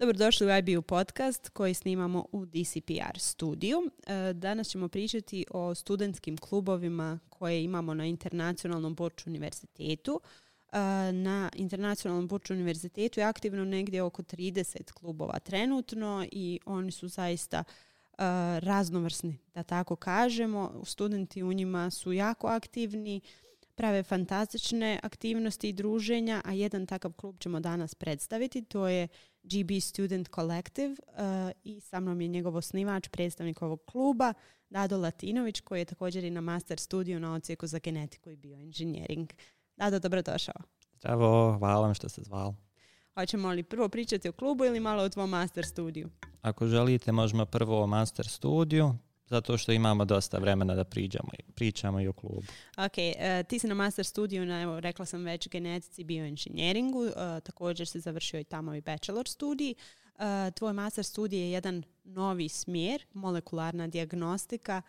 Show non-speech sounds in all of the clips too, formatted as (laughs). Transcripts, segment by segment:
Dobrodošli u IBU podcast koji snimamo u DCPR studiju. E, danas ćemo pričati o studentskim klubovima koje imamo na Internacionalnom Borču univerzitetu. E, na Internacionalnom Borču univerzitetu je aktivno negdje oko 30 klubova trenutno i oni su zaista e, raznovrsni, da tako kažemo. Studenti u njima su jako aktivni, prave fantastične aktivnosti i druženja, a jedan takav klub ćemo danas predstaviti. To je GB Student Collective uh, i sa mnom je njegov osnivač, predstavnik ovog kluba, Dado Latinović, koji je također i na master studiju na ocijeku za genetiku i bioinženjering. Dado, dobrodošao. Zdravo, hvala vam što ste zvali. Hoćemo li prvo pričati o klubu ili malo o tvom master studiju? Ako želite, možemo prvo o master studiju, zato što imamo dosta vremena da priđamo, pričamo i o klubu. Ok, uh, ti si na master studiju na, evo, rekla sam već, genetici i bioinženjeringu, uh, također si završio i tamo i bachelor studij. Uh, tvoj master studij je jedan novi smjer, molekularna dijagnostika.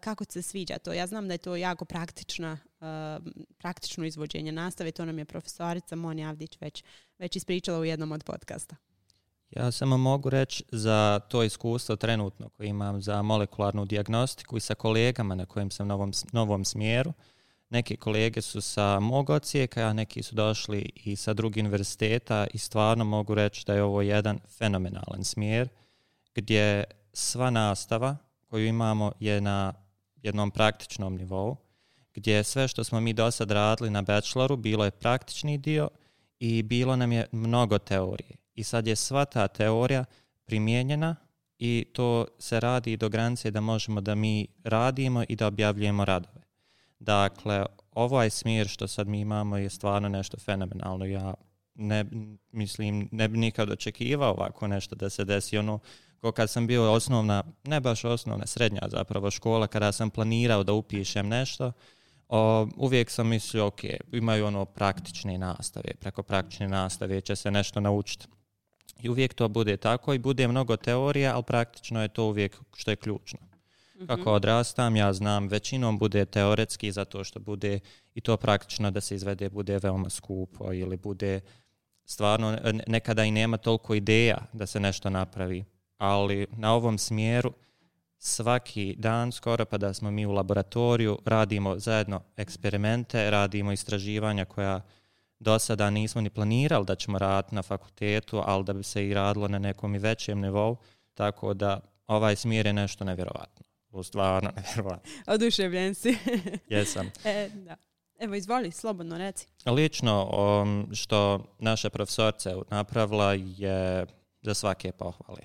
Kako se sviđa to? Ja znam da je to jako praktična, praktično izvođenje nastave, to nam je profesorica Moni Avdić već, već ispričala u jednom od podcasta. Ja samo mogu reći za to iskustvo trenutno koje imam za molekularnu dijagnostiku i sa kolegama na kojem sam novom, novom smjeru. Neki kolege su sa mog ocijeka, a neki su došli i sa drugih univerziteta i stvarno mogu reći da je ovo jedan fenomenalan smjer gdje sva nastava koju imamo je na jednom praktičnom nivou, gdje sve što smo mi do sad radili na bacheloru bilo je praktični dio i bilo nam je mnogo teorije i sad je sva ta teorija primijenjena i to se radi do granice da možemo da mi radimo i da objavljujemo radove. Dakle, ovaj smjer što sad mi imamo je stvarno nešto fenomenalno. Ja ne, mislim, ne bi nikad očekivao ovako nešto da se desi. Ono, ko kad sam bio osnovna, ne baš osnovna, srednja zapravo škola, kada sam planirao da upišem nešto, o, uvijek sam mislio, ok, imaju ono praktične nastave, preko praktične nastave će se nešto naučiti. I uvijek to bude tako i bude mnogo teorija, ali praktično je to uvijek što je ključno. mm Kako odrastam, ja znam, većinom bude teoretski zato što bude i to praktično da se izvede bude veoma skupo ili bude stvarno nekada i nema toliko ideja da se nešto napravi. Ali na ovom smjeru svaki dan skoro pa da smo mi u laboratoriju radimo zajedno eksperimente, radimo istraživanja koja do sada nismo ni planirali da ćemo raditi na fakultetu, ali da bi se i radilo na nekom i većem nivou, tako da ovaj smjer je nešto nevjerovatno. U stvarno (laughs) nevjerovatno. Oduševljen si. (laughs) Jesam. E, da. Evo, izvoli, slobodno reci. Lično, um, što naša profesorca napravila je za svake pohvale.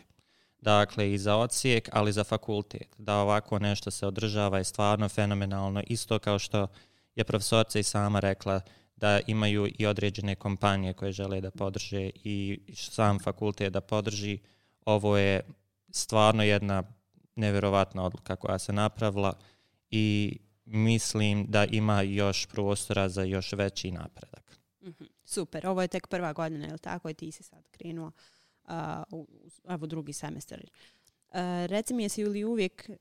Dakle, i za ocijek, ali za fakultet. Da ovako nešto se održava je stvarno fenomenalno. Isto kao što je profesorca i sama rekla, da imaju i određene kompanije koje žele da podrže i sam fakultet da podrži. Ovo je stvarno jedna nevjerovatna odluka koja se napravila i mislim da ima još prostora za još veći napredak. Mhm. Super, ovo je tek prva godina, je li tako? I ti si sad krenuo u, evo drugi semestar. Reci mi, jesi li uvijek e,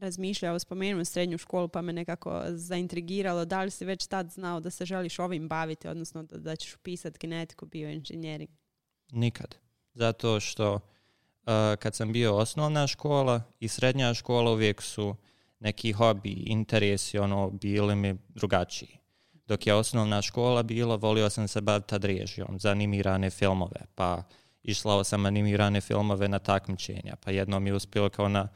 razmišljao, spomenuo srednju školu pa me nekako zaintrigiralo, da li si već tad znao da se želiš ovim baviti, odnosno da, ćeš upisati genetiku, bioinženjering? Nikad. Zato što e, kad sam bio osnovna škola i srednja škola uvijek su neki hobi, interesi, ono, bili mi drugačiji. Dok je osnovna škola bila, volio sam se baviti tad režijom, za animirane filmove, pa išlao sam animirane filmove na takmičenja, pa jednom je uspio kao na,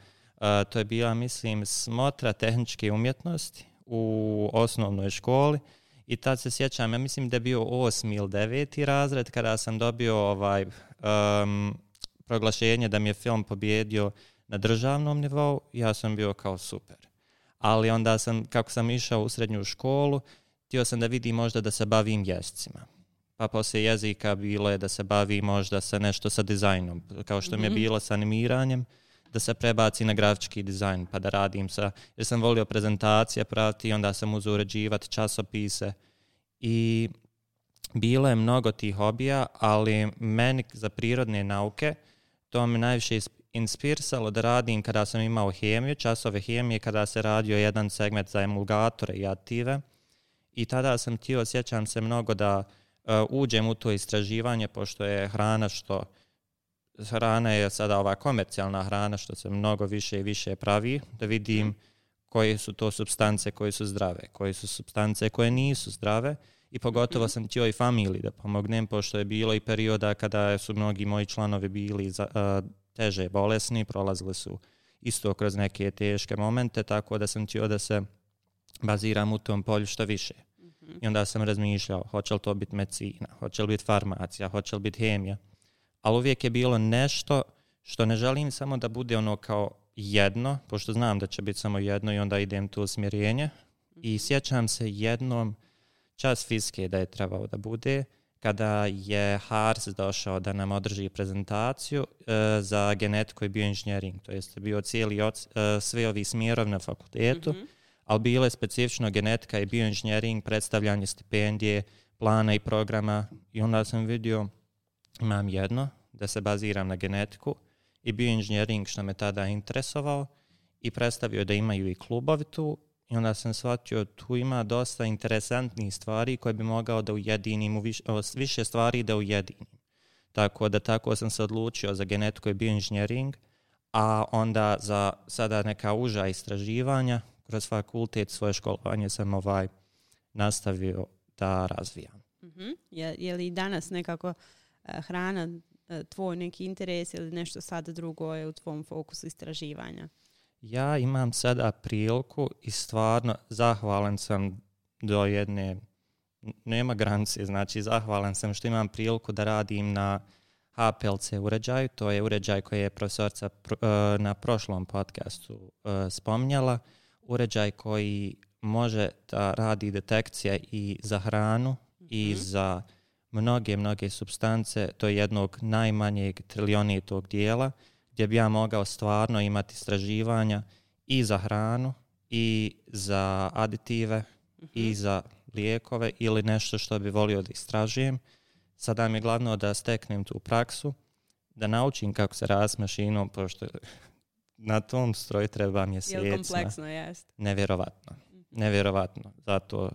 to je bila, mislim, smotra tehničke umjetnosti u osnovnoj školi i tad se sjećam, ja mislim da je bio osmi ili deveti razred kada sam dobio ovaj um, proglašenje da mi je film pobjedio na državnom nivou, ja sam bio kao super. Ali onda sam, kako sam išao u srednju školu, htio sam da vidim možda da se bavim jescima pa poslije jezika bilo je da se bavi možda sa nešto sa dizajnom, kao što mi je mhm. bilo sa animiranjem, da se prebaci na grafički dizajn, pa da radim sa, jer sam volio prezentacije prati, onda sam uzeo uređivati časopise i bilo je mnogo tih hobija, ali meni za prirodne nauke to me najviše inspirisalo da radim kada sam imao hemiju, časove hemije, kada se radio jedan segment za emulgatore i aditive. I tada sam htio, sjećam se mnogo da uđem u to istraživanje, pošto je hrana što hrana je sada ova komercijalna hrana što se mnogo više i više pravi, da vidim koje su to substance koje su zdrave, koje su substance koje nisu zdrave i pogotovo Mhm. sam htio i familiji da pomognem, pošto je bilo i perioda kada su mnogi moji članovi bili za, a, teže bolesni, prolazili su isto kroz neke teške momente, tako da sam htio da se baziram u tom polju što više. Mhm. I onda sam razmišljao, hoće li to biti medicina, hoće li biti farmacija, hoće li biti hemija. Ali uvijek je bilo nešto što ne želim samo da bude ono kao jedno, pošto znam da će biti samo jedno i onda idem tu usmjerenje. I sjećam se jednom čas fizike da je trebao da bude, kada je Hars došao da nam održi prezentaciju e, za genetiku i bioinženjering, to jest bio cijeli oc, e, sve ovi smjerov na fakultetu, Mhm. Ali je specifično genetika i bioinženjering, predstavljanje stipendije, plana i programa i onda sam vidio, imam jedno, da se baziram na genetiku i bioinženjering što me tada interesovao i predstavio da imaju i klubovi tu i onda sam shvatio tu ima dosta interesantnih stvari koje bi mogao da ujedinim, više, više stvari da ujedinim. Tako da tako sam se odlučio za genetiku i bioinženjering, a onda za sada neka uža istraživanja kroz fakultet svoje školovanje sam ovaj nastavio da razvijam. Mhm. Je, je li danas nekako e, hrana e, tvoj neki interes ili nešto sad drugo je u tvom fokusu istraživanja? Ja imam sada priliku i stvarno zahvalan sam do jedne, nema granice, znači zahvalan sam što imam priliku da radim na HPLC uređaju, to je uređaj koji je profesorca pr- e, na prošlom podcastu spominjala, uređaj koji može da radi detekcije i za hranu i Mhm. za mnoge, mnoge substance, to je jednog najmanjeg trilionitog dijela, gdje bi ja mogao stvarno imati istraživanja i za hranu i za aditive i za lijekove ili nešto što bi volio da istražujem. Sada mi je glavno da steknem tu praksu, da naučim kako se radi s mašinom, pošto na tom stroju treba Je mjesecima. kompleksno, jest? Nevjerovatno. Nevjerovatno. Zato,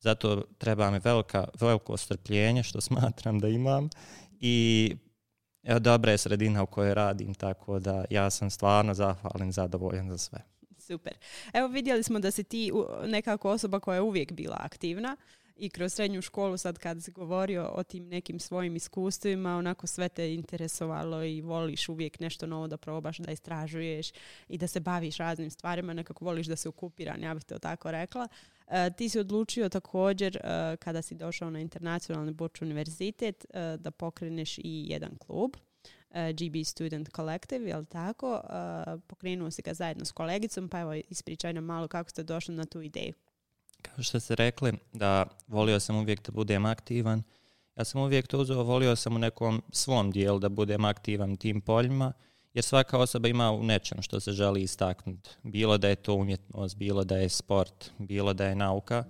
zato treba mi velika, veliko strpljenje, što smatram da imam. I evo, dobra je sredina u kojoj radim, tako da ja sam stvarno zahvalan i zadovoljan za sve. Super. Evo vidjeli smo da si ti nekako osoba koja je uvijek bila aktivna i kroz srednju školu sad kad si govorio o tim nekim svojim iskustvima, onako sve te interesovalo i voliš uvijek nešto novo da probaš, da istražuješ i da se baviš raznim stvarima, nekako voliš da se okupiran, ja bih to tako rekla. E, ti si odlučio također e, kada si došao na internacionalni Boč univerzitet e, da pokreneš i jedan klub. e, GB Student Collective, jel tako? E, pokrenuo si ga zajedno s kolegicom, pa evo ispričaj nam malo kako ste došli na tu ideju. Kao što ste rekli, da volio sam uvijek da budem aktivan. Ja sam uvijek to uzeo, volio sam u nekom svom dijelu da budem aktivan tim poljima, jer svaka osoba ima u nečem što se želi istaknuti. Bilo da je to umjetnost, bilo da je sport, bilo da je nauka.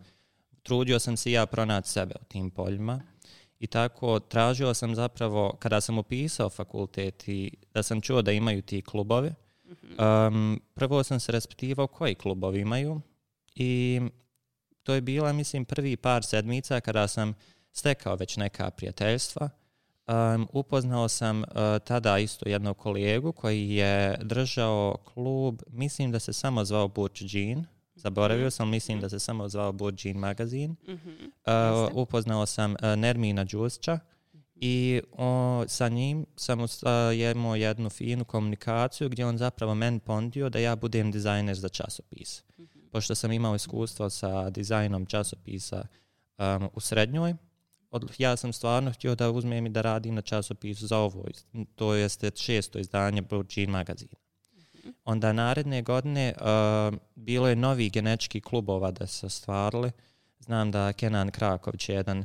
Trudio sam se ja pronaći sebe u tim poljima. I tako tražio sam zapravo, kada sam upisao fakultet i da sam čuo da imaju ti klubovi, um, prvo sam se raspitivao koji klubovi imaju i to je bila, mislim, prvi par sedmica kada sam stekao već neka prijateljstva. Um, upoznao sam uh, tada isto jednog kolegu koji je držao klub, mislim da se samo zvao Burč Jean, zaboravio sam, mislim da se samo zvao Burč Jean magazin. Mhm. Uh, upoznao sam uh, Nermina Đusća i o, sa njim sam uh, imao jednu finu komunikaciju gdje on zapravo meni pondio da ja budem dizajner za časopis. Pošto sam imao iskustvo sa dizajnom časopisa um, u srednjoj, od, ja sam stvarno htio da uzmem i da radim na časopisu za ovo, to jeste šesto izdanje Blue Jean magazina. Onda naredne godine uh, bilo je novi genetički klubova da se stvarili. Znam da Kenan Kraković je jedan uh,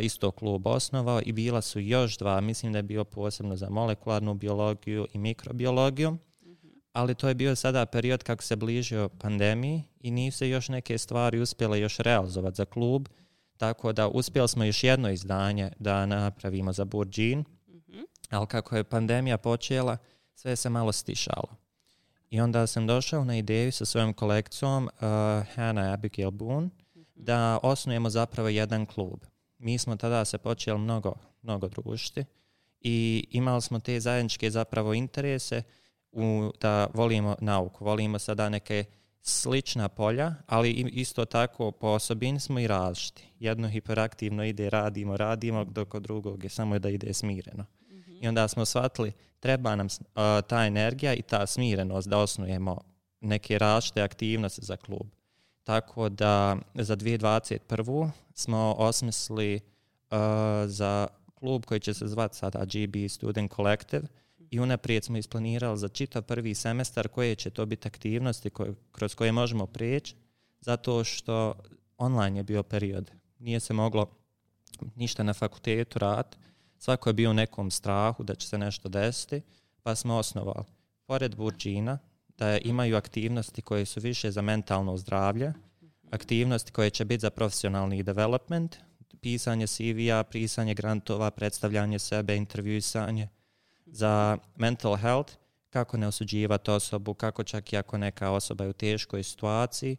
isto klub osnovao i bila su još dva, mislim da je bio posebno za molekularnu biologiju i mikrobiologiju, ali to je bio sada period kako se bližio pandemiji i nisu se još neke stvari uspjele još realizovati za klub, tako da uspjeli smo još jedno izdanje da napravimo za Burđin, ali kako je pandemija počela, sve se malo stišalo. I onda sam došao na ideju sa svojom kolekcijom uh, Hannah Abigail Boone da osnujemo zapravo jedan klub. Mi smo tada se počeli mnogo, mnogo družiti i imali smo te zajedničke zapravo interese u, da volimo nauku, volimo sada neke slična polja, ali isto tako po osobini smo i različiti. Jedno hiperaktivno ide, radimo, radimo, dok kod drugog je samo da ide smireno. I onda smo shvatili, treba nam ta energija i ta smirenost da osnujemo neke različite aktivnosti za klub. Tako da za 2021. smo osmislili za klub koji će se zvati sada GB Student Collective i unaprijed smo isplanirali za čitav prvi semestar koje će to biti aktivnosti kroz koje možemo prijeći zato što online je bio period. Nije se moglo ništa na fakultetu raditi. Svako je bio u nekom strahu da će se nešto desiti, pa smo osnovali pored Burđina da imaju aktivnosti koje su više za mentalno zdravlje, aktivnosti koje će biti za profesionalni development, pisanje CV-a, pisanje grantova, predstavljanje sebe, intervjuisanje, za mental health, kako ne osuđivati osobu, kako čak i ako neka osoba je u teškoj situaciji,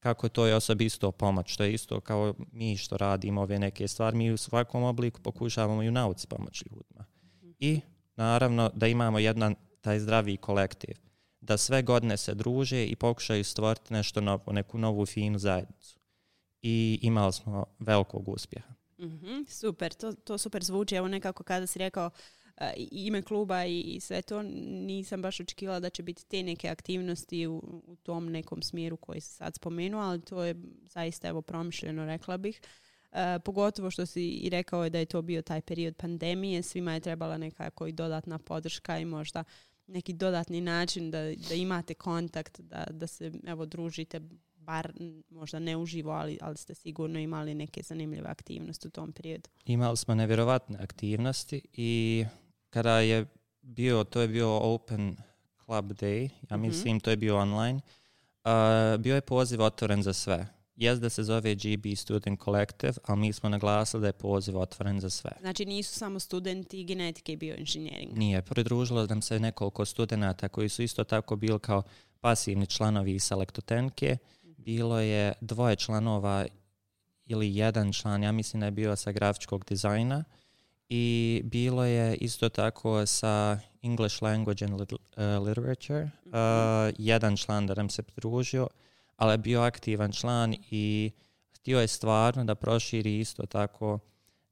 kako toj osobi isto pomoć. To je isto kao mi što radimo ove neke stvari. Mi u svakom obliku pokušavamo i u nauci pomoći ljudima. I naravno da imamo jedan taj zdravi kolektiv. Da sve godine se druže i pokušaju stvoriti nešto novo, neku novu finu zajednicu. I imali smo velikog uspjeha. mm super, to, to super zvuči. Evo nekako kada si rekao ime kluba i sve to, nisam baš očekivala da će biti te neke aktivnosti u, u tom nekom smjeru koji se sad spomenuo, ali to je zaista evo promišljeno, rekla bih. pogotovo što si i rekao je da je to bio taj period pandemije, svima je trebala nekako i dodatna podrška i možda neki dodatni način da, da imate kontakt, da, da se evo družite bar možda ne uživo, ali, ali ste sigurno imali neke zanimljive aktivnosti u tom periodu. Imali smo nevjerovatne aktivnosti i kada je bio, to je bio Open Club Day, ja mhm. mislim, to je bio online, bio je poziv otvoren za sve. Jes da se zove GB Student Collective, ali mi smo naglasili da je poziv otvoren za sve. Znači nisu samo studenti genetike i bioinženjering? Nije, pridružilo nam se nekoliko studenata koji su isto tako bili kao pasivni članovi Selektotenke. Bilo je dvoje članova ili jedan član, ja mislim da je bio sa grafičkog dizajna i bilo je isto tako sa English Language and uh, Literature. Uh, mhm. jedan član da nam se pridružio, ali je bio aktivan član i htio je stvarno da proširi isto tako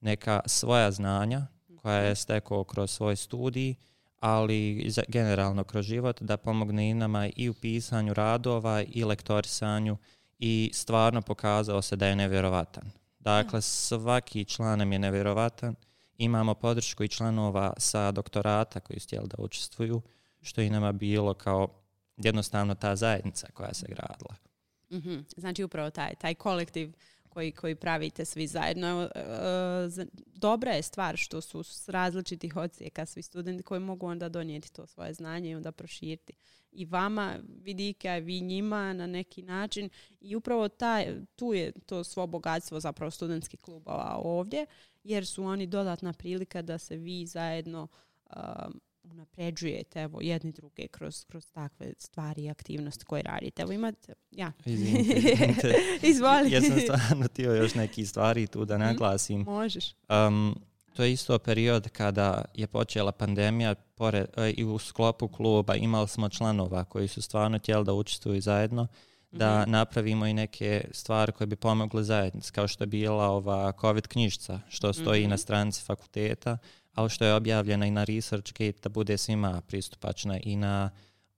neka svoja znanja koja je stekao kroz svoj studij, ali generalno kroz život da pomogne i nama i u pisanju radova i lektorisanju i stvarno pokazao se da je nevjerovatan. Dakle, svaki član nam je nevjerovatan Imamo podršku i članova sa doktorata koji su htjeli da učestvuju, što je nama bilo kao jednostavno ta zajednica koja se gradila. mm Znači upravo taj, taj kolektiv koji, koji pravite svi zajedno. E, dobra je stvar što su s različitih ocijeka svi studenti koji mogu onda donijeti to svoje znanje i onda proširiti i vama vidike, a vi njima na neki način i upravo taj, tu je to svo bogatstvo zapravo studentskih klubova ovdje jer su oni dodatna prilika da se vi zajedno um, unapređujete evo jedni druge kroz, kroz takve stvari i aktivnosti koje radite. Evo imate, ja. (laughs) Izvoli. ja sam stvarno htio još neki stvari tu da mhm. naglasim. Možeš. Um, to je isto period kada je počela pandemija pored, e, i u sklopu kluba imali smo članova koji su stvarno htjeli da učestvuju zajedno da mhm. napravimo i neke stvari koje bi pomogle zajednici, kao što je bila ova COVID knjižica, što stoji na mhm. stranici fakulteta, ali što je objavljena i na ResearchGate da bude svima pristupačna i na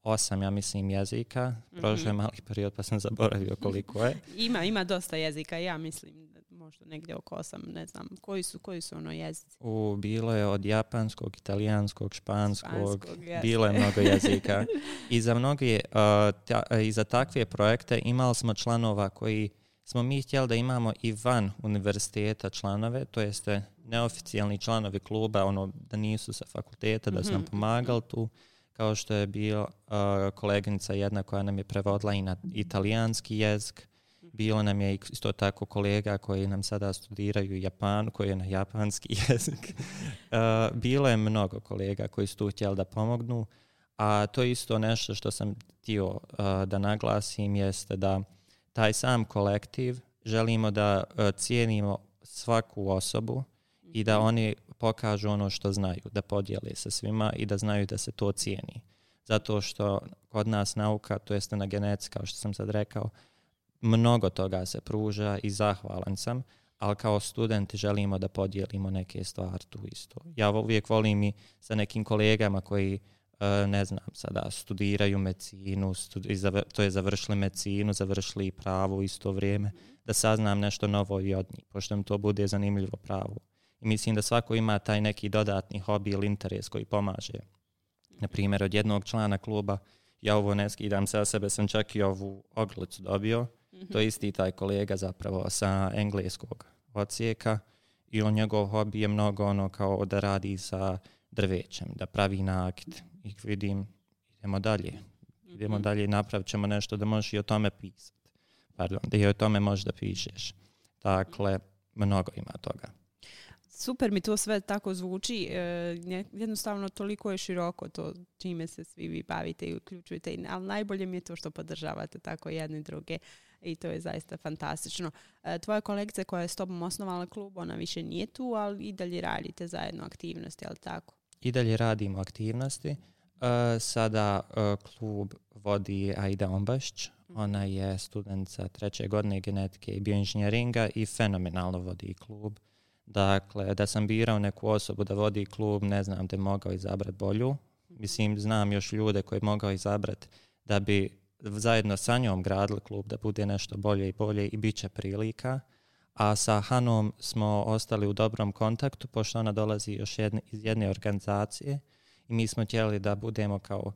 osam, ja mislim, jezika. Prošlo je mhm. mali (laughs) period pa sam zaboravio koliko je. (laughs) ima, ima dosta jezika, ja mislim možda negdje oko osam, ne znam. Koji su, koji su ono jezici? U, bilo je od japanskog, italijanskog, španskog, bilo je mnogo jezika. (laughs) I za mnogi, i za takve projekte imali smo članova koji smo mi htjeli da imamo i van univerziteta članove, to jeste neoficijalni članovi kluba, ono da nisu sa fakulteta, da su nam mhm. pomagali tu, kao što je bio koleginica jedna koja nam je prevodila i na italijanski jezik, bilo nam je isto tako kolega koji nam sada studiraju Japan, koji je na japanski (laughs) jezik. Uh, bilo je mnogo kolega koji su tu htjeli da pomognu, a to je isto nešto što sam htio uh, da naglasim jeste da taj sam kolektiv želimo da uh, cijenimo svaku osobu i da mhm. oni pokažu ono što znaju, da podijele sa svima i da znaju da se to cijeni. Zato što kod nas nauka, to jeste na genetici, kao što sam sad rekao, mnogo toga se pruža i zahvalan sam, ali kao studenti želimo da podijelimo neke stvari tu isto. Ja uvijek volim i sa nekim kolegama koji e, ne znam, sada studiraju medicinu, to je završili medicinu, završili pravo u isto vrijeme, da saznam nešto novo i od njih, pošto mi to bude zanimljivo pravo. I mislim da svako ima taj neki dodatni hobi ili interes koji pomaže. Na primjer, od jednog člana kluba, ja ovo ne skidam sa sebe, sam čak i ovu oglicu dobio, to je isti taj kolega zapravo sa engleskog ocijeka i on njegov hobi je mnogo ono kao da radi sa drvećem, da pravi nakit i vidim idemo dalje. Idemo mhm. dalje i napravit ćemo nešto da možeš i o tome pisati. Pardon, da i o tome možeš da pišeš. Dakle, mnogo ima toga. Super mi to sve tako zvuči. E, jednostavno toliko je široko to čime se svi vi bavite i uključujete. Ali najbolje mi je to što podržavate tako jedni druge i to je zaista fantastično. E, tvoja kolegica koja je s tobom osnovala klub, ona više nije tu, ali i dalje radite zajedno aktivnosti, ali tako? I dalje radimo aktivnosti. E, sada e, klub vodi Aida Ombašć. Mhm. Ona je studentica treće godine genetike i bioinženjeringa i fenomenalno vodi klub. Dakle, da sam birao neku osobu da vodi klub, ne znam da je mogao izabrati bolju. Mislim, znam još ljude koji mogao izabrati da bi zajedno sa njom gradili klub da bude nešto bolje i bolje i bit će prilika. A sa Hanom smo ostali u dobrom kontaktu pošto ona dolazi još iz jedne organizacije i mi smo htjeli da budemo kao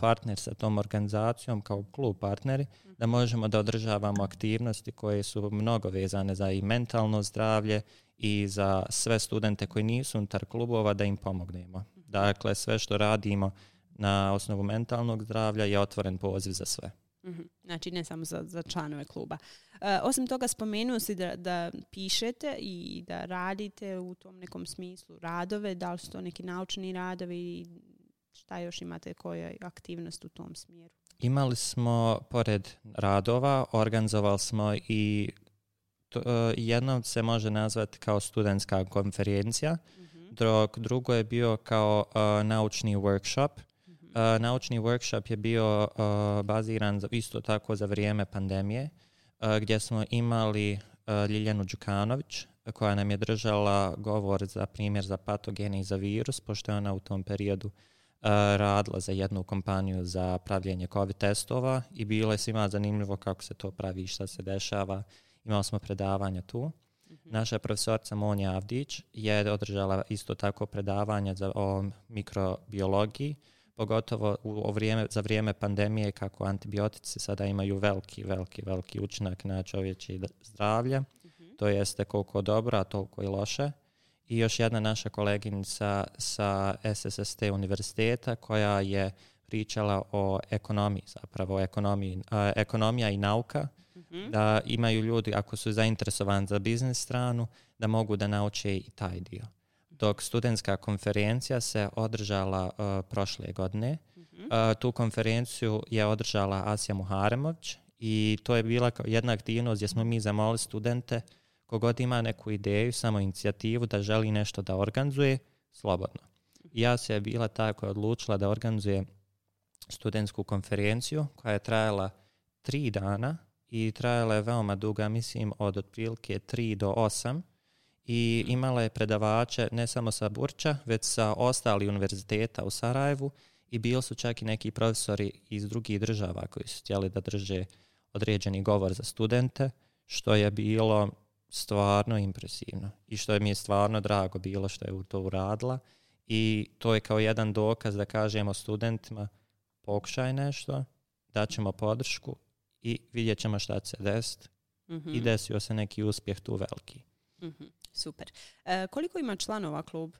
partner sa tom organizacijom, kao klub partneri, da možemo da održavamo aktivnosti koje su mnogo vezane za i mentalno zdravlje i za sve studente koji nisu unutar klubova da im pomognemo. Dakle, sve što radimo na osnovu mentalnog zdravlja je otvoren poziv za sve. Mhm. Znači ne samo za, za članove kluba. E, osim toga spomenuo si da, da pišete i da radite u tom nekom smislu radove, da li su to neki naučni radovi šta još imate, koja je aktivnost u tom smjeru? Imali smo, pored radova, organizovali smo i to, e, jednom se može nazvati kao studentska konferencija, mhm. dok drugo je bio kao e, naučni workshop Uh, naučni workshop je bio uh, baziran isto tako za vrijeme pandemije, uh, gdje smo imali Ljiljanu Đukanović, koja nam je držala govor za primjer za patogene i za virus, pošto je ona u tom periodu radila za jednu kompaniju za pravljenje COVID testova i bilo je svima zanimljivo kako se to pravi i šta se dešava. Imali smo predavanja tu. Mhm. Naša profesorica Monja Avdić je održala isto tako predavanja za, o mikrobiologiji, pogotovo u vrijeme, za vrijeme pandemije kako antibiotici sada imaju veliki, veliki, veliki učinak na čovječje zdravlje. mm To jeste koliko dobro, a toliko i loše. I još jedna naša koleginica sa SSST univerziteta koja je pričala o ekonomiji, zapravo ekonomiji, ekonomija i nauka, mhm. da imaju ljudi, ako su zainteresovani za biznis stranu, da mogu da nauče i taj dio dok studentska konferencija se održala uh, prošle godine. Mhm. Uh, tu konferenciju je održala Asija Muharemović i to je bila jedna aktivnost gdje smo mi zamolili studente kogod ima neku ideju, samo inicijativu da želi nešto da organizuje, slobodno. I se je bila ta koja je odlučila da organizuje studentsku konferenciju koja je trajala tri dana i trajala je veoma duga, mislim od otprilike tri do osam i imala je predavače ne samo sa Burča, već sa ostali univerziteta u Sarajevu i bili su čak i neki profesori iz drugih država koji su htjeli da drže određeni govor za studente, što je bilo stvarno impresivno i što je mi je stvarno drago bilo što je to uradila. I to je kao jedan dokaz da kažemo studentima pokušaj nešto, daćemo podršku i vidjet ćemo šta će se desiti. Mm i desio se neki uspjeh tu veliki. mm Super. E, koliko ima članova klub?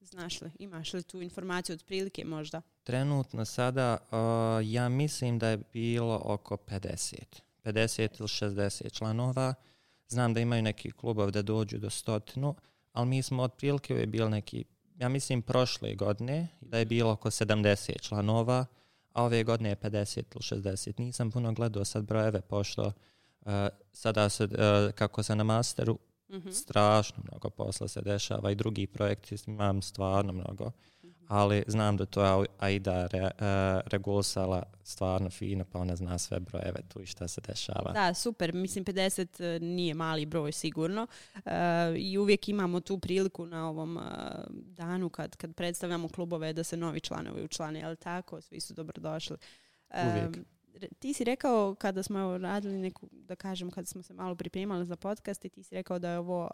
Znaš li, imaš li tu informaciju otprilike možda? Trenutno sada ja mislim da je bilo oko 50. 50 ili 60 članova. Znam da imaju neki klubovi da dođu do stotinu, ali mi smo otprilike je bilo neki, ja mislim prošle godine da je bilo oko 70 članova, a ove godine je 50 ili 60. Nisam puno gledao sad brojeve, pošto uh, sada se, uh, kako se na masteru Mhm. Strašno mnogo posla se dešava i drugi projekti imam stvarno mnogo. Mhm. Ali znam da to je Aida re, uh, stvarno fino, pa ona zna sve brojeve tu i šta se dešava. Da, super. Mislim, 50 e, nije mali broj sigurno. Uh, I uvijek imamo tu priliku na ovom danu kad, kad predstavljamo klubove da se novi članovi učlane, ali tako? Svi su dobrodošli. Uvijek ti si rekao kada smo radili neku, da kažem, kada smo se malo pripremali za podcast i ti si rekao da je ovo,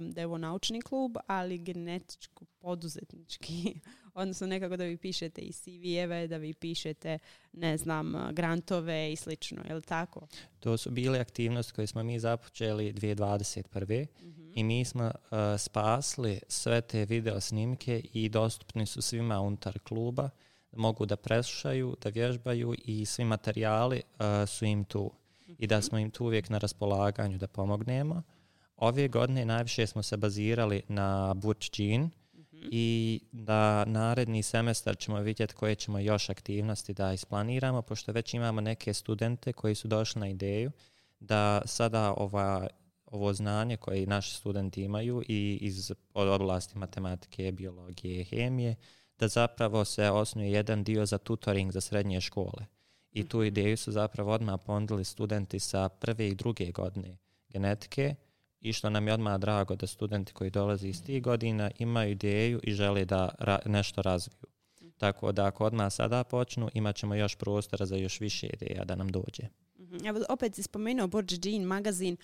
da je ovo naučni klub, ali genetičko poduzetnički, (laughs) odnosno nekako da vi pišete i CV-eve, da vi pišete, ne znam, grantove i slično, je li tako? To su bile aktivnosti koje smo mi započeli 2021. mm i mi smo spasli sve te video snimke i dostupni su svima unutar kluba mogu da preslušaju, da vježbaju i svi materijali uh, su im tu. I da smo im tu uvijek na raspolaganju da pomognemo. Ove godine najviše smo se bazirali na Burč Jean i da naredni semestar ćemo vidjeti koje ćemo još aktivnosti da isplaniramo, pošto već imamo neke studente koji su došli na ideju da sada ova, ovo znanje koje naši studenti imaju i iz oblasti matematike, biologije, hemije, da zapravo se osnuje jedan dio za tutoring za srednje škole. I tu mhm. ideju su zapravo odmah pondili studenti sa prve i druge godine genetike i što nam je odmah drago da studenti koji dolaze iz tih godina imaju ideju i žele da nešto razviju. Mhm. Tako da ako odmah sada počnu, imat ćemo još prostora za još više ideja da nam dođe. Mhm. Evo, opet si spomenuo Borđe Jean magazin,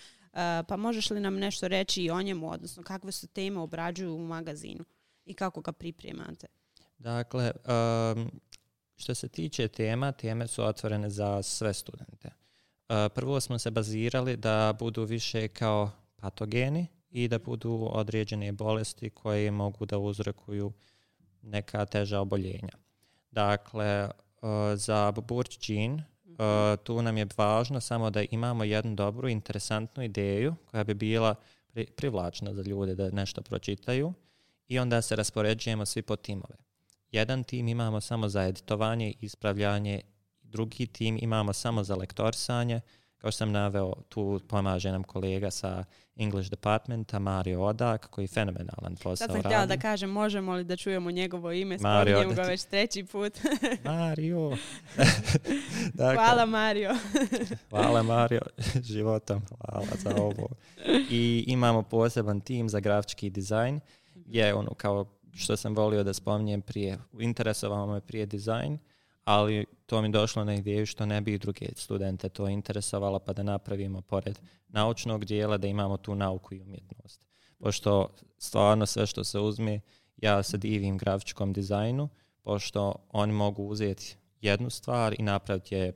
pa možeš li nam nešto reći o njemu, odnosno kakve su teme obrađuju u magazinu i kako ga pripremate? Dakle, što se tiče tema, teme su otvorene za sve studente. prvo smo se bazirali da budu više kao patogeni i da budu određene bolesti koje mogu da uzrokuju neka teža oboljenja. Dakle, za Burč Jean tu nam je važno samo da imamo jednu dobru, interesantnu ideju koja bi bila privlačna za ljude da nešto pročitaju i onda se raspoređujemo svi po timove. Jedan tim imamo samo za editovanje i ispravljanje, drugi tim imamo samo za lektorsanje. Kao što sam naveo, tu pomaže nam kolega sa English Departmenta, Mario Odak, koji je fenomenalan posao. Sad sam htjela da kažem, možemo li da čujemo njegovo ime, spominjem ga već treći put. (laughs) Mario! (laughs) dakle, hvala Mario. (laughs) hvala Mario, životom, hvala za ovo. I imamo poseban tim za grafički dizajn, je ono kao što sam volio da spominjem prije. Interesovalo me prije dizajn, ali to mi došlo na ideju što ne bi i druge studente to interesovalo pa da napravimo pored naučnog dijela da imamo tu nauku i umjetnost. Pošto stvarno sve što se uzme, ja se divim grafičkom dizajnu, pošto oni mogu uzeti jednu stvar i napraviti je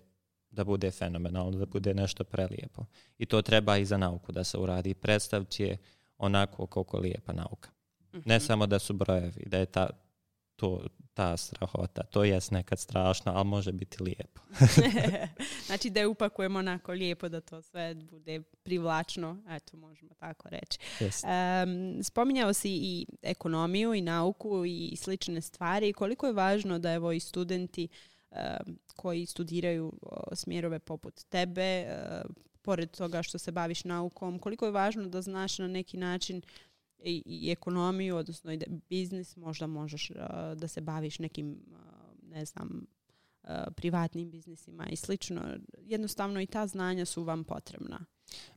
da bude fenomenalno, da bude nešto prelijepo. I to treba i za nauku da se uradi. Predstaviti je onako koliko lijepa nauka. Ne samo da su brojevi, da je ta, to, ta strahota. To je nekad strašno, ali može biti lijepo. (laughs) znači da je upakujemo onako lijepo da to sve bude privlačno, eto možemo tako reći. Um, spominjao si i ekonomiju i nauku i slične stvari. Koliko je važno da evo i studenti koji studiraju smjerove poput tebe, pored toga što se baviš naukom, koliko je važno da znaš na neki način i, i ekonomiju, odnosno i biznis, možda možeš uh, da se baviš nekim, uh, ne znam, uh, privatnim biznisima i slično. Jednostavno i ta znanja su vam potrebna.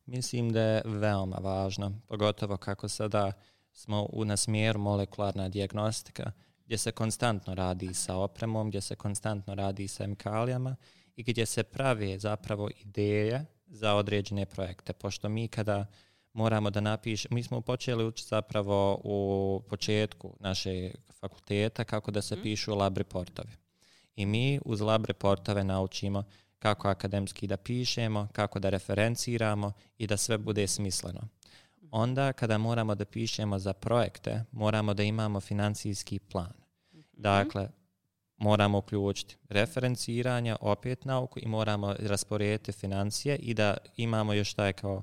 Mislim da je veoma važno, pogotovo kako sada smo u na smjeru molekularna dijagnostika, gdje se konstantno radi sa opremom, gdje se konstantno radi sa emikalijama i gdje se pravi zapravo ideje za određene projekte. Pošto mi kada moramo da napišemo, mi smo počeli učiti zapravo u početku našeg fakulteta kako da se mm. pišu lab reportovi. I mi uz lab reportove naučimo kako akademski da pišemo, kako da referenciramo i da sve bude smisleno. Onda kada moramo da pišemo za projekte, moramo da imamo financijski plan. Mhm. Dakle, moramo uključiti referenciranje, opet nauku i moramo rasporediti financije i da imamo još taj kao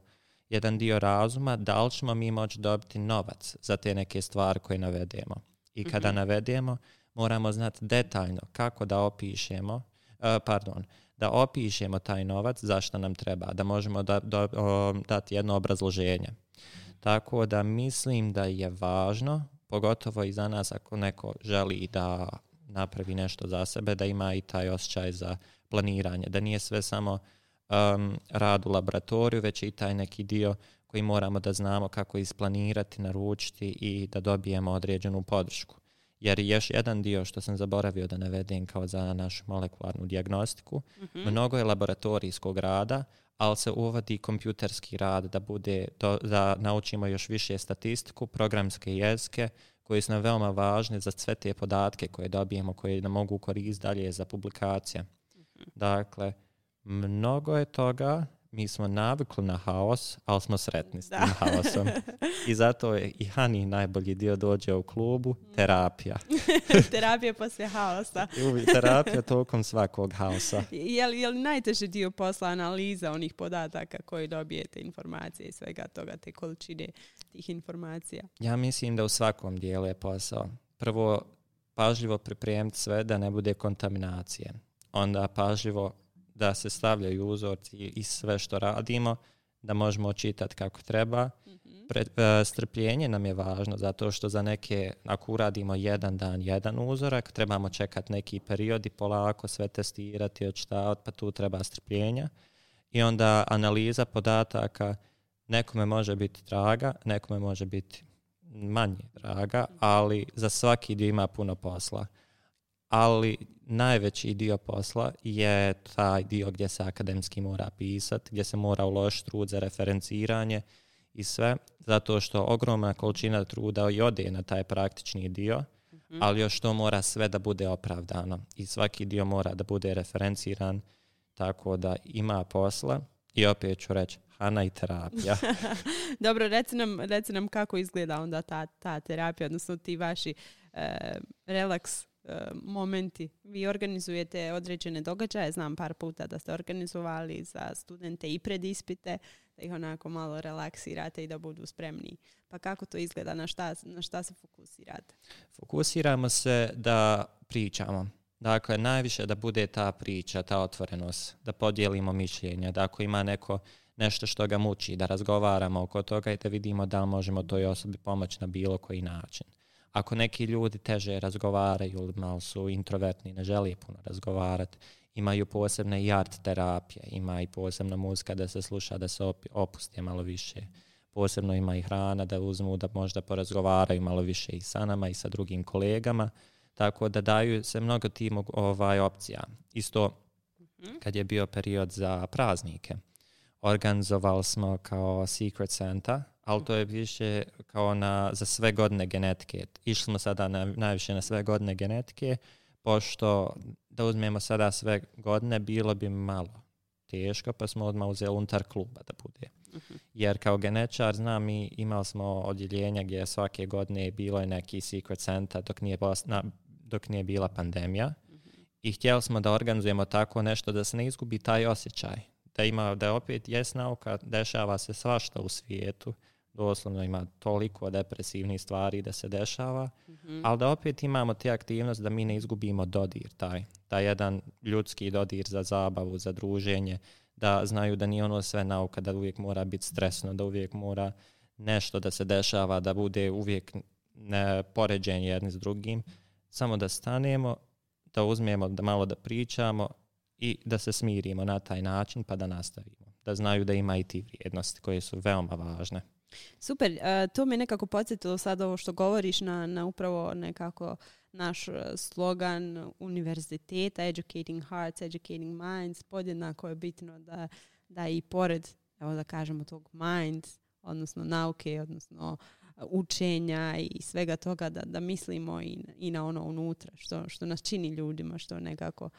jedan dio razuma da li ćemo mi moći dobiti novac za te neke stvari koje navedemo. I kada mm navedemo, moramo znati detaljno kako da opišemo, uh, pardon, da opišemo taj novac zašto nam treba, da možemo da, dati jedno obrazloženje. Tako da mislim da je važno, pogotovo i za nas ako neko želi da napravi nešto za sebe, da ima i taj osjećaj za planiranje, da nije sve samo um, rad u laboratoriju, već i taj neki dio koji moramo da znamo kako isplanirati, naručiti i da dobijemo određenu podršku. Jer još jedan dio što sam zaboravio da navedem kao za našu molekularnu dijagnostiku, mnogo je laboratorijskog rada, ali se uvodi kompjuterski rad da bude da naučimo još više statistiku, programske jezike koji su nam veoma važni za sve te podatke koje dobijemo, koje nam mogu koristiti dalje za publikacije. Dakle, mnogo je toga mi smo navikli na haos, ali smo sretni s tim haosom. (laughs) I zato je i Hani najbolji dio dođe u klubu, terapija. (laughs) terapija (laughs) poslije haosa. terapija tokom svakog haosa. Je li, je li najteži dio posla analiza onih podataka koji dobijete informacije i svega toga, te količine tih informacija? Ja mislim da u svakom dijelu je posao. Prvo, pažljivo pripremiti sve da ne bude kontaminacije. Onda pažljivo da se stavljaju uzorci i sve što radimo, da možemo čitati kako treba. mm strpljenje nam je važno zato što za neke, ako uradimo jedan dan, jedan uzorak, trebamo čekati neki period i polako sve testirati, odštavati, pa tu treba strpljenja. I onda analiza podataka nekome može biti draga, nekome može biti manje draga, ali za svaki dio ima puno posla ali najveći dio posla je taj dio gdje se akademski mora pisati, gdje se mora uložiti trud za referenciranje i sve, zato što ogromna količina truda i ode na taj praktični dio, mhm. ali još to mora sve da bude opravdano i svaki dio mora da bude referenciran, tako da ima posla i opet ću reći, Hana i terapija. (laughs) (laughs) Dobro, reci nam, reci nam kako izgleda onda ta, ta terapija, odnosno ti vaši e, relaks momenti. Vi organizujete određene događaje, znam par puta da ste organizovali za studente i pred ispite, da ih onako malo relaksirate i da budu spremni. Pa kako to izgleda, na šta, na šta se fokusirate? Fokusiramo se da pričamo. Dakle, najviše da bude ta priča, ta otvorenost, da podijelimo mišljenja, da ako ima neko nešto što ga muči, da razgovaramo oko toga i da vidimo da li možemo toj osobi pomoći na bilo koji način. Ako neki ljudi teže razgovaraju ili malo su introvertni, ne želi puno razgovarati, imaju posebne i art terapije, ima i posebna muzika da se sluša, da se opusti malo više. Posebno ima i hrana da uzmu, da možda porazgovaraju malo više i sa nama i sa drugim kolegama. Tako da daju se mnogo tih ovaj, opcija. Isto mhm. kad je bio period za praznike, organizovali smo kao Secret Santa, ali to je više kao na, za sve godine genetike. Išli smo sada na, najviše na sve godine genetike, pošto da uzmemo sada sve godine, bilo bi malo teško, pa smo odmah uzeli unutar kluba da bude. Mhm. Jer kao genečar, znam, mi imali smo odjeljenja gdje svake godine bilo je neki secret center dok nije, dok nije bila pandemija. Mhm. I htjeli smo da organizujemo tako nešto da se ne izgubi taj osjećaj. Da ima, da opet jest nauka, dešava se svašta u svijetu doslovno ima toliko depresivnih stvari da se dešava, mm ali da opet imamo te aktivnosti da mi ne izgubimo dodir, taj, taj jedan ljudski dodir za zabavu, za druženje, da znaju da nije ono sve nauka, da uvijek mora biti stresno, da uvijek mora nešto da se dešava, da bude uvijek ne poređenje jedni s drugim, samo da stanemo, da uzmemo, da malo da pričamo i da se smirimo na taj način pa da nastavimo. Da znaju da ima i ti vrijednosti koje su veoma važne. Super, uh, to me nekako podsjetilo sad ovo što govoriš na, na upravo nekako naš uh, slogan univerziteta, educating hearts, educating minds, podjednako je bitno da, da i pored, evo da kažemo tog mind, odnosno nauke, odnosno uh, učenja i svega toga da, da mislimo i, i na ono unutra što, što nas čini ljudima, što nekako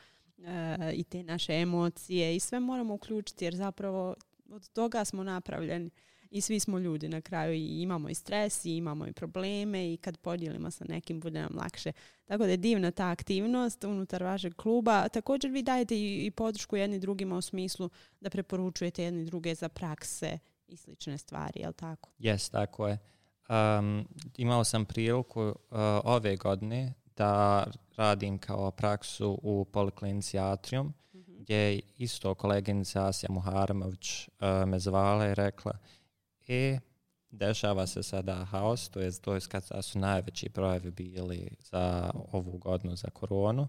i te naše emocije i sve moramo uključiti jer zapravo od toga smo napravljeni i svi smo ljudi na kraju i imamo i stres i imamo i probleme i kad podijelimo sa nekim bude nam lakše. Tako da je divna ta aktivnost unutar vašeg kluba. Također vi dajete i, podršku jedni drugima u smislu da preporučujete jedni druge za prakse i slične stvari, je li tako? Jes, tako je. Um, imao sam priliku uh, ove godine da radim kao praksu u poliklinici Atrium, mm-hmm. gdje isto koleginica Asja Muharamović uh, me zvala i rekla e, dešava se sada haos, to je, to je kada su najveći brojevi bili za ovu godinu za koronu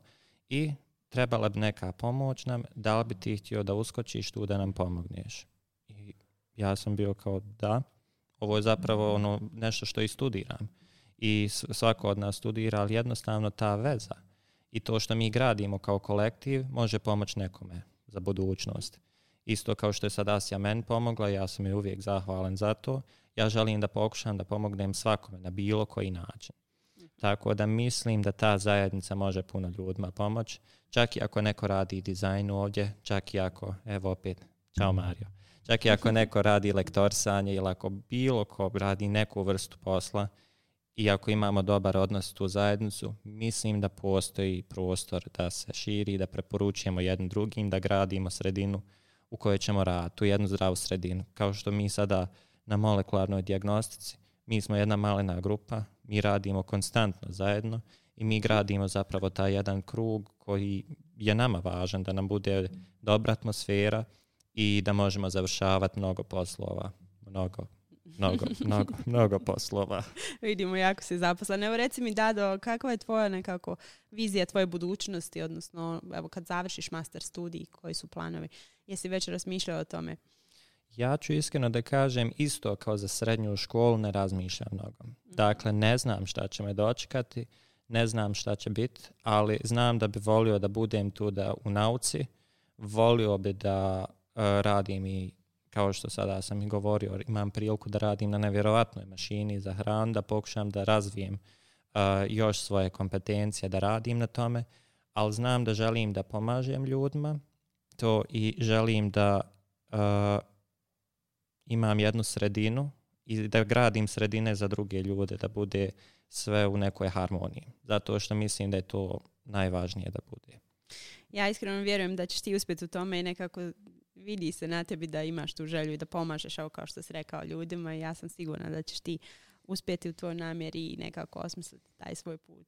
i trebala bi neka pomoć nam, da li bi ti htio da uskočiš tu da nam pomogneš? I ja sam bio kao da, ovo je zapravo ono nešto što i studiram. I svako od nas studira, ali jednostavno ta veza i to što mi gradimo kao kolektiv može pomoći nekome za budućnost. Isto kao što je sad Asija meni pomogla, ja sam joj uvijek zahvalan za to. Ja želim da pokušam da pomognem svakome na bilo koji način. Tako da mislim da ta zajednica može puno ljudima pomoći. Čak i ako neko radi dizajn ovdje, čak i ako, evo opet, čao Mario, čak i ako (laughs) neko radi lektorsanje ili ako bilo ko radi neku vrstu posla i ako imamo dobar odnos tu zajednicu, mislim da postoji prostor da se širi, da preporučujemo jednim drugim, da gradimo sredinu u kojoj ćemo raditi, tu jednu zdravu sredinu. Kao što mi sada na molekularnoj dijagnostici, mi smo jedna malena grupa, mi radimo konstantno zajedno i mi gradimo zapravo taj jedan krug koji je nama važan, da nam bude dobra atmosfera i da možemo završavati mnogo poslova, mnogo mnogo, (laughs) mnogo, mnogo poslova. Vidimo, jako si zaposlen. Evo reci mi, Dado, kakva je tvoja nekako vizija tvoje budućnosti, odnosno evo kad završiš master studij, koji su planovi? Jesi već razmišljao o tome? Ja ću iskreno da kažem isto kao za srednju školu ne razmišljam mnogo. Mhm. Dakle, ne znam šta će me dočekati, ne znam šta će biti, ali znam da bi volio da budem tu da u nauci, volio bi da uh, radim i kao što sada sam i govorio, imam priliku da radim na nevjerojatnoj mašini za hranu, da pokušam da razvijem uh, još svoje kompetencije, da radim na tome, ali znam da želim da pomažem ljudima to i želim da uh, imam jednu sredinu i da gradim sredine za druge ljude, da bude sve u nekoj harmoniji. Zato što mislim da je to najvažnije da bude. Ja iskreno vjerujem da ćeš ti uspjeti u tome i nekako vidi se na tebi da imaš tu želju i da pomažeš, evo kao što si rekao ljudima i ja sam sigurna da ćeš ti uspjeti u tvojoj namjeri i nekako osmisliti taj svoj put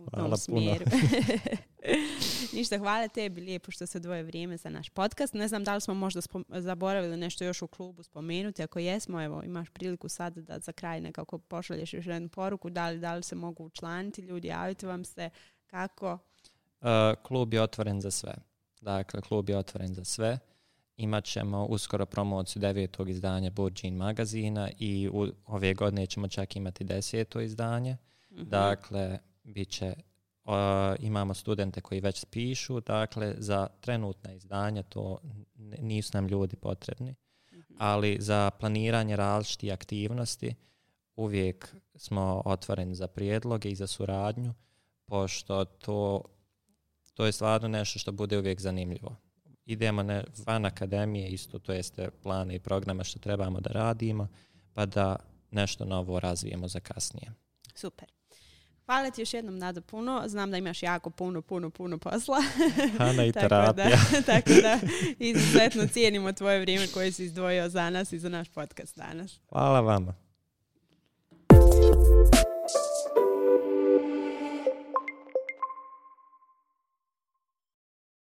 u hvala tom smjeru. (laughs) (laughs) Ništa, hvala tebi lijepo što se odvoje vrijeme za naš podcast. Ne znam da li smo možda zaboravili nešto još u klubu spomenuti. Ako jesmo, evo, imaš priliku sad da za kraj nekako pošalješ još jednu poruku. Da li, da li se mogu učlaniti ljudi, javiti vam se, kako? Uh, klub je otvoren za sve. Dakle, klub je otvoren za sve imat ćemo uskoro promociju devetog izdanja Burđin magazina i u ove godine ćemo čak imati deseto izdanje. mm Dakle, bit će, imamo studente koji već pišu, dakle, za trenutna izdanja to nisu nam ljudi potrebni, mhm. ali za planiranje različitih aktivnosti uvijek smo otvoreni za prijedloge i za suradnju, pošto to, to je stvarno nešto što bude uvijek zanimljivo idemo na, van akademije isto, to jeste plane i programa što trebamo da radimo, pa da nešto novo razvijemo za kasnije. Super. Hvala ti još jednom Nado puno. Znam da imaš jako puno, puno, puno posla. (laughs) Hana i (laughs) terapija. (laughs) tako da izuzetno cijenimo tvoje vrijeme koje si izdvojio za nas i za naš podcast danas. Hvala vama.